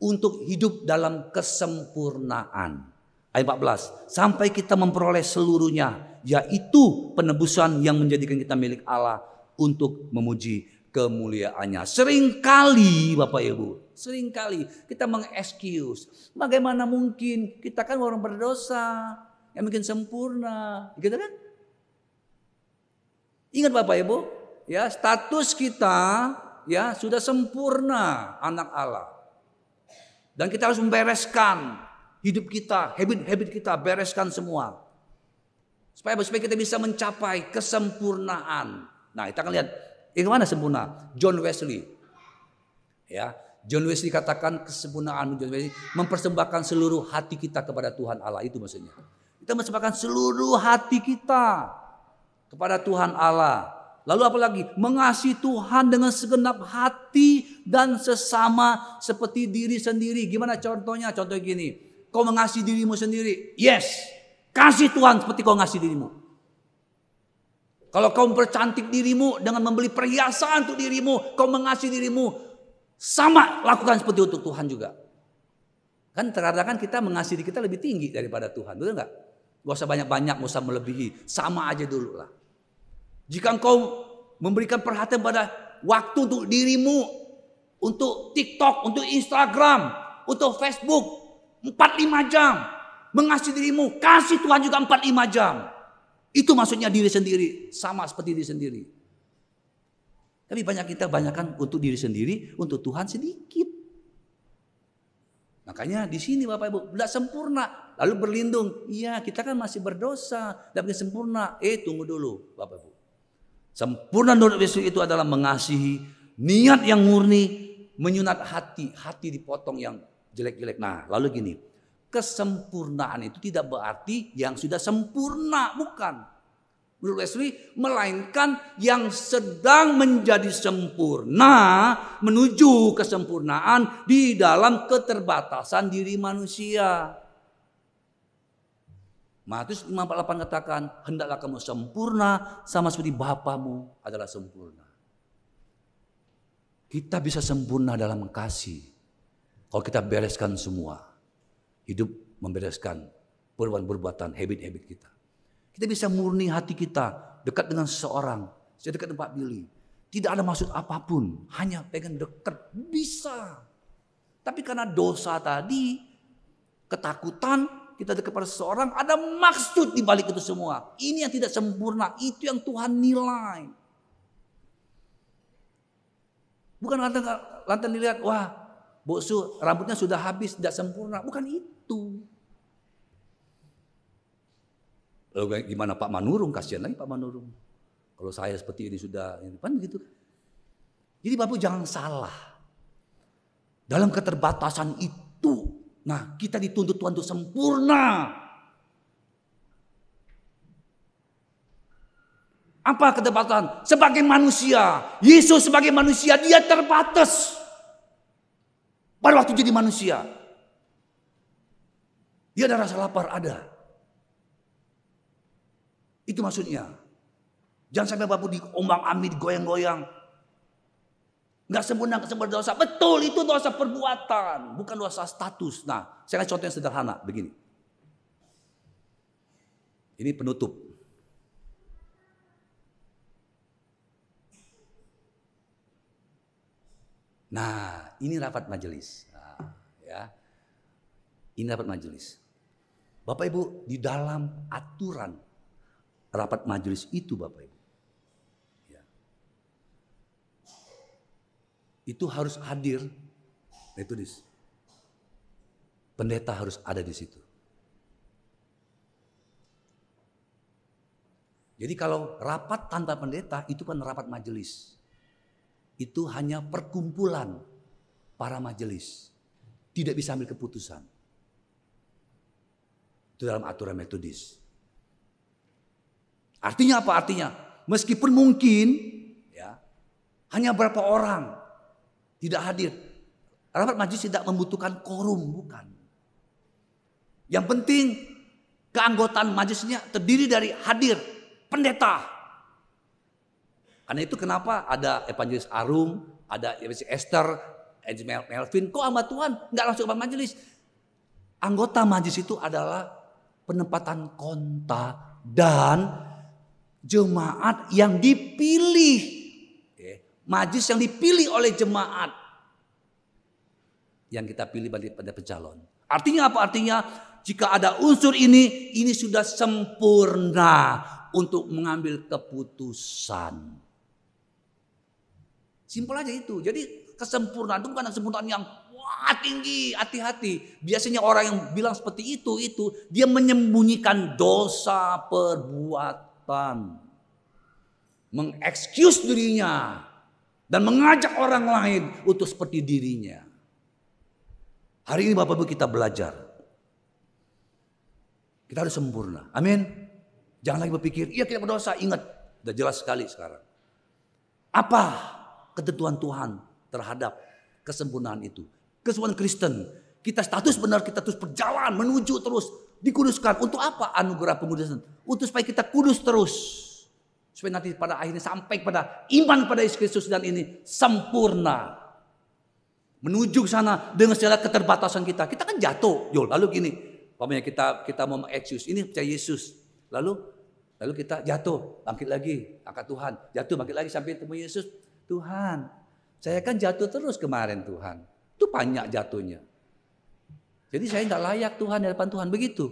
untuk hidup dalam kesempurnaan. Ayat 14. Sampai kita memperoleh seluruhnya. Yaitu penebusan yang menjadikan kita milik Allah. Untuk memuji kemuliaannya. Seringkali Bapak Ibu. Seringkali kita mengexcuse. Bagaimana mungkin kita kan orang berdosa. Yang mungkin sempurna. Gitu kan? Ingat Bapak Ibu. Ya status kita ya sudah sempurna anak Allah. Dan kita harus membereskan hidup kita, habit-habit kita, bereskan semua. Supaya, supaya kita bisa mencapai kesempurnaan. Nah, kita akan lihat ini mana sempurna? John Wesley. Ya, John Wesley katakan kesempurnaan John Wesley mempersembahkan seluruh hati kita kepada Tuhan Allah itu maksudnya. Kita mempersembahkan seluruh hati kita kepada Tuhan Allah. Lalu apa lagi? Mengasihi Tuhan dengan segenap hati dan sesama seperti diri sendiri. Gimana contohnya? Contoh gini. Kau mengasihi dirimu sendiri. Yes. Kasih Tuhan seperti kau ngasih dirimu. Kalau kau mempercantik dirimu dengan membeli perhiasan untuk dirimu, kau mengasihi dirimu, sama lakukan seperti untuk Tuhan juga. Kan terkadang kan kita mengasihi kita lebih tinggi daripada Tuhan, betul nggak? Gak usah banyak-banyak, gak usah melebihi, sama aja dulu lah. Jika engkau memberikan perhatian pada waktu untuk dirimu, untuk TikTok, untuk Instagram, untuk Facebook, Empat lima jam. Mengasihi dirimu. Kasih Tuhan juga empat lima jam. Itu maksudnya diri sendiri. Sama seperti diri sendiri. Tapi banyak kita banyakkan untuk diri sendiri, untuk Tuhan sedikit. Makanya di sini Bapak Ibu, tidak sempurna. Lalu berlindung, iya kita kan masih berdosa, tidak sempurna. Eh tunggu dulu Bapak Ibu. Sempurna menurut Yesus itu adalah mengasihi, niat yang murni, menyunat hati, hati dipotong yang jelek-jelek. Nah lalu gini, kesempurnaan itu tidak berarti yang sudah sempurna, bukan menurut Wesley, melainkan yang sedang menjadi sempurna menuju kesempurnaan di dalam keterbatasan diri manusia. Matius 548 katakan, hendaklah kamu sempurna sama seperti Bapamu adalah sempurna. Kita bisa sempurna dalam kasih. Kalau kita bereskan semua. Hidup membereskan perbuatan-perbuatan, habit-habit kita. Kita bisa murni hati kita dekat dengan seseorang. Saya dekat dengan Pak Billy. Tidak ada maksud apa pun. Hanya pengen dekat. Bisa. Tapi karena dosa tadi, ketakutan, kita dekat pada seseorang, ada maksud di balik itu semua. Ini yang tidak sempurna, itu yang Tuhan nilai. Bukan lantas, lantas dilihat, wah, boksu rambutnya sudah habis, tidak sempurna. Bukan itu. Lalu gimana Pak Manurung? Kasihan lagi Pak Manurung. Kalau saya seperti ini sudah, kan begitu kan? Jadi Bapak jangan salah. Dalam keterbatasan itu, nah kita dituntut Tuhan untuk sempurna. Apa keterbatasan? Sebagai manusia, Yesus sebagai manusia dia terbatas. Pada waktu jadi manusia. Dia ada rasa lapar, ada. Itu maksudnya. Jangan sampai bapak diombang ambing, digoyang-goyang. Nggak sempurna, sempurna dosa. Betul, itu dosa perbuatan. Bukan dosa status. Nah, saya kasih contoh yang sederhana. Begini. Ini penutup. Nah, ini rapat majelis. Nah, ya. Ini rapat majelis. Bapak Ibu, di dalam aturan rapat majelis itu Bapak Ibu. Ya. Itu harus hadir. Nah, itu dis. Pendeta harus ada di situ. Jadi kalau rapat tanpa pendeta itu kan rapat majelis. Itu hanya perkumpulan para majelis. Tidak bisa ambil keputusan. Itu dalam aturan metodis. Artinya apa artinya? Meskipun mungkin ya hanya berapa orang tidak hadir. Rapat majlis tidak membutuhkan korum, bukan. Yang penting keanggotaan majlisnya terdiri dari hadir pendeta. Karena itu kenapa ada evangelis Arum, ada evangelis Esther, evangelis Melvin, kok sama Tuhan nggak langsung ke majelis. Anggota majelis itu adalah penempatan konta dan jemaat yang dipilih. Majlis yang dipilih oleh jemaat. Yang kita pilih pada pencalon. Artinya apa? Artinya jika ada unsur ini, ini sudah sempurna untuk mengambil keputusan. Simpel aja itu. Jadi kesempurnaan itu bukan kesempurnaan yang wah tinggi, hati-hati. Biasanya orang yang bilang seperti itu, itu dia menyembunyikan dosa perbuatan mengexcuse dirinya dan mengajak orang lain untuk seperti dirinya. Hari ini Bapak Ibu kita belajar. Kita harus sempurna. Amin. Jangan lagi berpikir, iya kita berdosa. Ingat, sudah jelas sekali sekarang. Apa ketentuan Tuhan terhadap kesempurnaan itu? Kesempurnaan Kristen. Kita status benar, kita terus berjalan menuju terus Dikuduskan untuk apa anugerah pengudusan? Untuk supaya kita kudus terus. Supaya nanti pada akhirnya sampai pada iman pada Yesus Kristus dan ini sempurna. Menuju ke sana dengan segala keterbatasan kita. Kita kan jatuh. Yo, lalu gini, Pokoknya kita kita mau mengeksus ini percaya Yesus. Lalu lalu kita jatuh, bangkit lagi, angkat Tuhan. Jatuh, bangkit lagi sampai ketemu Yesus. Tuhan, saya kan jatuh terus kemarin Tuhan. Itu banyak jatuhnya. Jadi saya nggak layak Tuhan di depan Tuhan begitu.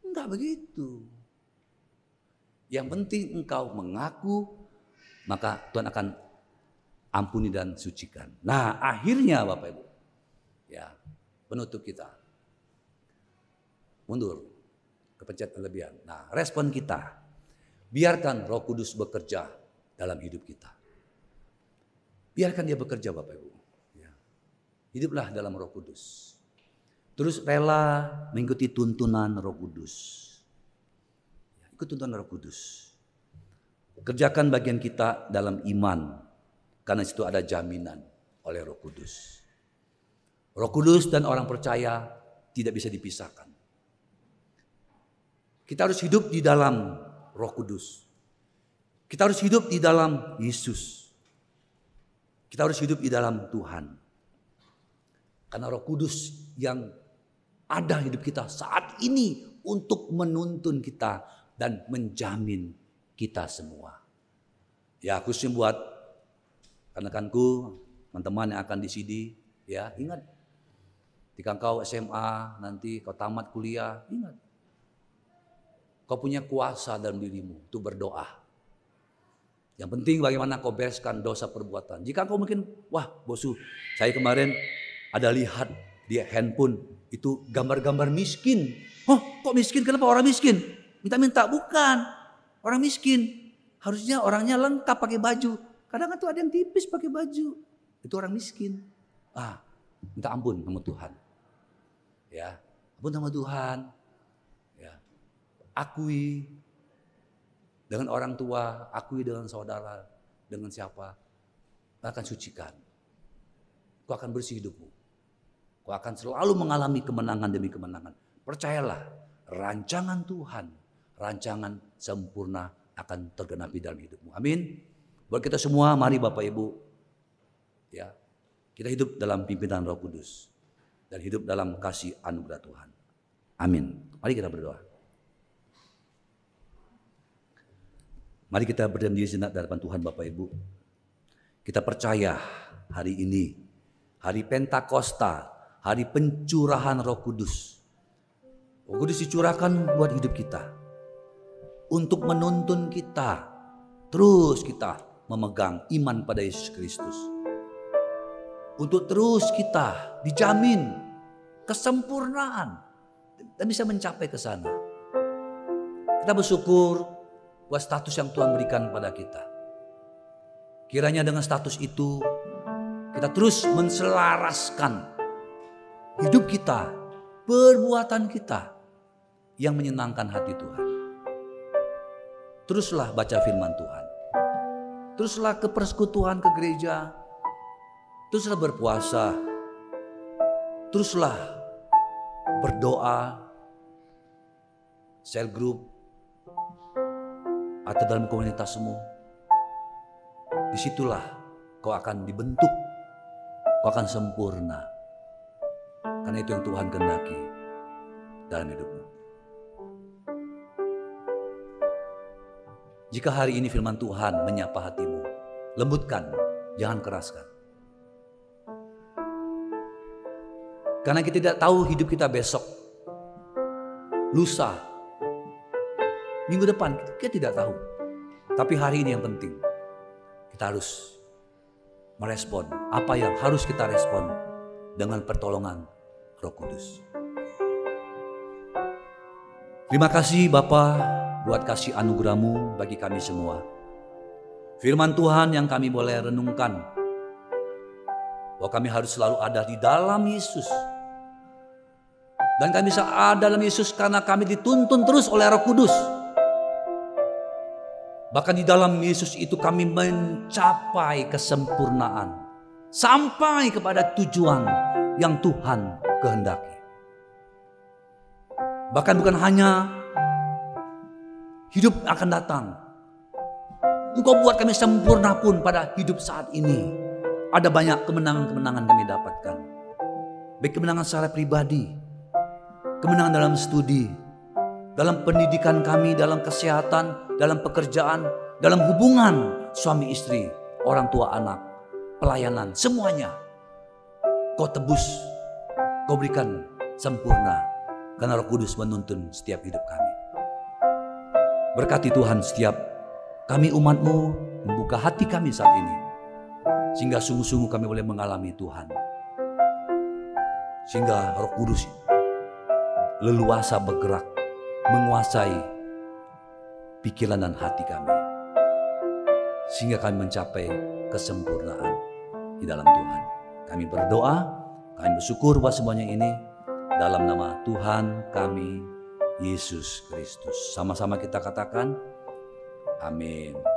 Enggak begitu. Yang penting engkau mengaku, maka Tuhan akan ampuni dan sucikan. Nah, akhirnya Bapak Ibu. Ya, penutup kita. Mundur. Kepencet kelebihan. Nah, respon kita. Biarkan Roh Kudus bekerja dalam hidup kita. Biarkan dia bekerja Bapak Ibu. Ya. Hiduplah dalam Roh Kudus. Terus rela mengikuti tuntunan Roh Kudus. Ya, ikut tuntunan Roh Kudus. Kerjakan bagian kita dalam iman. Karena situ ada jaminan oleh Roh Kudus. Roh Kudus dan orang percaya tidak bisa dipisahkan. Kita harus hidup di dalam Roh Kudus. Kita harus hidup di dalam Yesus. Kita harus hidup di dalam Tuhan. Karena Roh Kudus yang ada hidup kita saat ini untuk menuntun kita dan menjamin kita semua. Ya khususnya buat rekan-rekanku, teman-teman yang akan di CD, ya ingat. Jika kau SMA, nanti kau tamat kuliah, ingat. Kau punya kuasa dalam dirimu untuk berdoa. Yang penting bagaimana kau bereskan dosa perbuatan. Jika kau mungkin, wah bosu, saya kemarin ada lihat di handphone itu gambar-gambar miskin. Oh kok miskin? Kenapa orang miskin? Minta-minta bukan. Orang miskin harusnya orangnya lengkap pakai baju. Kadang kan tuh ada yang tipis pakai baju. Itu orang miskin. Ah, minta ampun sama Tuhan. Ya, ampun sama Tuhan. Ya, akui dengan orang tua, akui dengan saudara, dengan siapa, akan sucikan. Kau akan bersih hidupmu. Kau akan selalu mengalami kemenangan demi kemenangan. Percayalah, rancangan Tuhan rancangan sempurna akan tergenapi dalam hidupmu. Amin. Buat kita semua, mari Bapak Ibu, ya kita hidup dalam pimpinan Roh Kudus dan hidup dalam kasih anugerah Tuhan. Amin. Mari kita berdoa. Mari kita berdiam diri sejenak hadapan Tuhan Bapak Ibu. Kita percaya hari ini, hari Pentakosta, hari pencurahan Roh Kudus. Roh Kudus dicurahkan buat hidup kita untuk menuntun kita. Terus kita memegang iman pada Yesus Kristus. Untuk terus kita dijamin kesempurnaan dan bisa mencapai ke sana. Kita bersyukur buat status yang Tuhan berikan pada kita. Kiranya dengan status itu kita terus menselaraskan hidup kita, perbuatan kita yang menyenangkan hati Tuhan. Teruslah baca firman Tuhan. Teruslah ke persekutuan ke gereja. Teruslah berpuasa. Teruslah berdoa. Sel group atau dalam komunitasmu. Di situlah kau akan dibentuk. Kau akan sempurna. Karena itu yang Tuhan kehendaki dalam hidupmu. Jika hari ini firman Tuhan menyapa hatimu, lembutkan, jangan keraskan. Karena kita tidak tahu hidup kita besok, lusa, minggu depan, kita tidak tahu. Tapi hari ini yang penting, kita harus merespon apa yang harus kita respon dengan pertolongan Roh Kudus. Terima kasih Bapak buat kasih anugerahmu bagi kami semua. Firman Tuhan yang kami boleh renungkan. Bahwa kami harus selalu ada di dalam Yesus. Dan kami bisa ada dalam Yesus karena kami dituntun terus oleh roh kudus. Bahkan di dalam Yesus itu kami mencapai kesempurnaan. Sampai kepada tujuan yang Tuhan kehendaki. Bahkan bukan hanya hidup akan datang. Engkau buat kami sempurna pun pada hidup saat ini. Ada banyak kemenangan-kemenangan kami dapatkan. Baik kemenangan secara pribadi, kemenangan dalam studi, dalam pendidikan kami, dalam kesehatan, dalam pekerjaan, dalam hubungan suami istri, orang tua anak, pelayanan, semuanya. Kau tebus, kau berikan sempurna. Karena roh kudus menuntun setiap hidup kami. Berkati Tuhan setiap kami umatmu membuka hati kami saat ini. Sehingga sungguh-sungguh kami boleh mengalami Tuhan. Sehingga roh kudus leluasa bergerak, menguasai pikiran dan hati kami. Sehingga kami mencapai kesempurnaan di dalam Tuhan. Kami berdoa, kami bersyukur buat semuanya ini dalam nama Tuhan kami Yesus Kristus. Sama-sama kita katakan, amin.